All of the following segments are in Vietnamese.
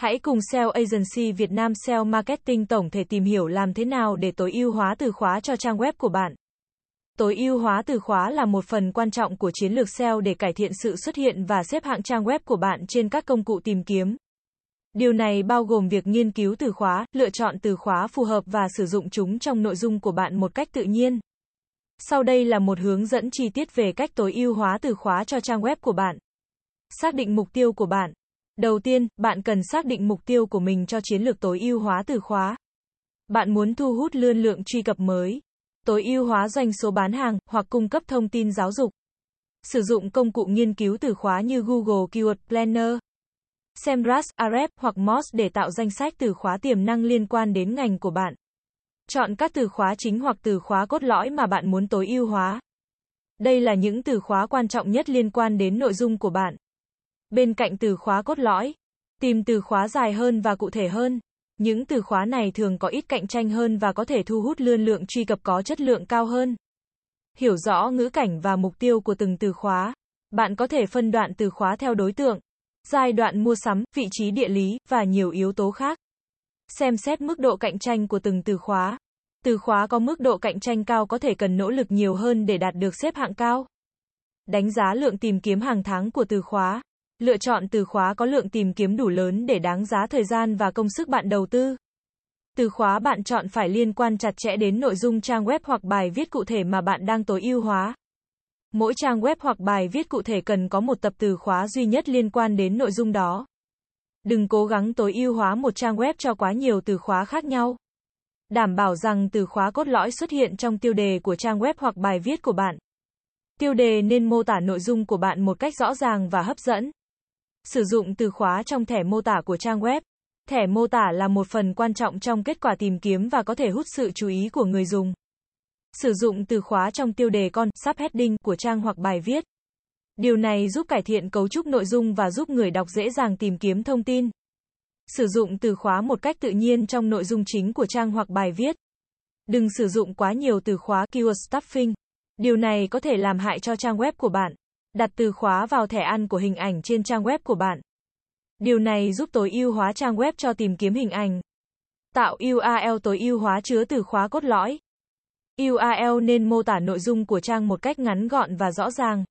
Hãy cùng SEO Agency Việt Nam SEO Marketing tổng thể tìm hiểu làm thế nào để tối ưu hóa từ khóa cho trang web của bạn. Tối ưu hóa từ khóa là một phần quan trọng của chiến lược SEO để cải thiện sự xuất hiện và xếp hạng trang web của bạn trên các công cụ tìm kiếm. Điều này bao gồm việc nghiên cứu từ khóa, lựa chọn từ khóa phù hợp và sử dụng chúng trong nội dung của bạn một cách tự nhiên. Sau đây là một hướng dẫn chi tiết về cách tối ưu hóa từ khóa cho trang web của bạn. Xác định mục tiêu của bạn. Đầu tiên, bạn cần xác định mục tiêu của mình cho chiến lược tối ưu hóa từ khóa. Bạn muốn thu hút lươn lượng truy cập mới, tối ưu hóa doanh số bán hàng hoặc cung cấp thông tin giáo dục. Sử dụng công cụ nghiên cứu từ khóa như Google Keyword Planner, SEMrush, Ahrefs hoặc Moz để tạo danh sách từ khóa tiềm năng liên quan đến ngành của bạn. Chọn các từ khóa chính hoặc từ khóa cốt lõi mà bạn muốn tối ưu hóa. Đây là những từ khóa quan trọng nhất liên quan đến nội dung của bạn. Bên cạnh từ khóa cốt lõi, tìm từ khóa dài hơn và cụ thể hơn. Những từ khóa này thường có ít cạnh tranh hơn và có thể thu hút lươn lượng truy cập có chất lượng cao hơn. Hiểu rõ ngữ cảnh và mục tiêu của từng từ khóa. Bạn có thể phân đoạn từ khóa theo đối tượng, giai đoạn mua sắm, vị trí địa lý và nhiều yếu tố khác. Xem xét mức độ cạnh tranh của từng từ khóa. Từ khóa có mức độ cạnh tranh cao có thể cần nỗ lực nhiều hơn để đạt được xếp hạng cao. Đánh giá lượng tìm kiếm hàng tháng của từ khóa. Lựa chọn từ khóa có lượng tìm kiếm đủ lớn để đáng giá thời gian và công sức bạn đầu tư. Từ khóa bạn chọn phải liên quan chặt chẽ đến nội dung trang web hoặc bài viết cụ thể mà bạn đang tối ưu hóa. Mỗi trang web hoặc bài viết cụ thể cần có một tập từ khóa duy nhất liên quan đến nội dung đó. Đừng cố gắng tối ưu hóa một trang web cho quá nhiều từ khóa khác nhau. Đảm bảo rằng từ khóa cốt lõi xuất hiện trong tiêu đề của trang web hoặc bài viết của bạn. Tiêu đề nên mô tả nội dung của bạn một cách rõ ràng và hấp dẫn. Sử dụng từ khóa trong thẻ mô tả của trang web. Thẻ mô tả là một phần quan trọng trong kết quả tìm kiếm và có thể hút sự chú ý của người dùng. Sử dụng từ khóa trong tiêu đề con, subheading của trang hoặc bài viết. Điều này giúp cải thiện cấu trúc nội dung và giúp người đọc dễ dàng tìm kiếm thông tin. Sử dụng từ khóa một cách tự nhiên trong nội dung chính của trang hoặc bài viết. Đừng sử dụng quá nhiều từ khóa keyword stuffing. Điều này có thể làm hại cho trang web của bạn. Đặt từ khóa vào thẻ ăn của hình ảnh trên trang web của bạn. Điều này giúp tối ưu hóa trang web cho tìm kiếm hình ảnh. Tạo URL tối ưu hóa chứa từ khóa cốt lõi. URL nên mô tả nội dung của trang một cách ngắn gọn và rõ ràng.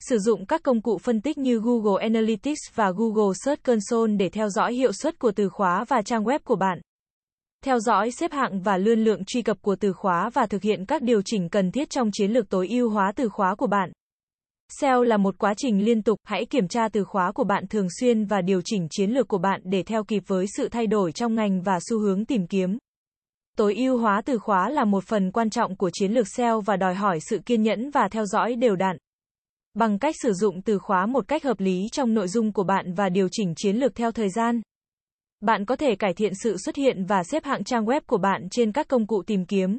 Sử dụng các công cụ phân tích như Google Analytics và Google Search Console để theo dõi hiệu suất của từ khóa và trang web của bạn. Theo dõi, xếp hạng và lươn lượng truy cập của từ khóa và thực hiện các điều chỉnh cần thiết trong chiến lược tối ưu hóa từ khóa của bạn. SEO là một quá trình liên tục, hãy kiểm tra từ khóa của bạn thường xuyên và điều chỉnh chiến lược của bạn để theo kịp với sự thay đổi trong ngành và xu hướng tìm kiếm. Tối ưu hóa từ khóa là một phần quan trọng của chiến lược SEO và đòi hỏi sự kiên nhẫn và theo dõi đều đặn. Bằng cách sử dụng từ khóa một cách hợp lý trong nội dung của bạn và điều chỉnh chiến lược theo thời gian, bạn có thể cải thiện sự xuất hiện và xếp hạng trang web của bạn trên các công cụ tìm kiếm.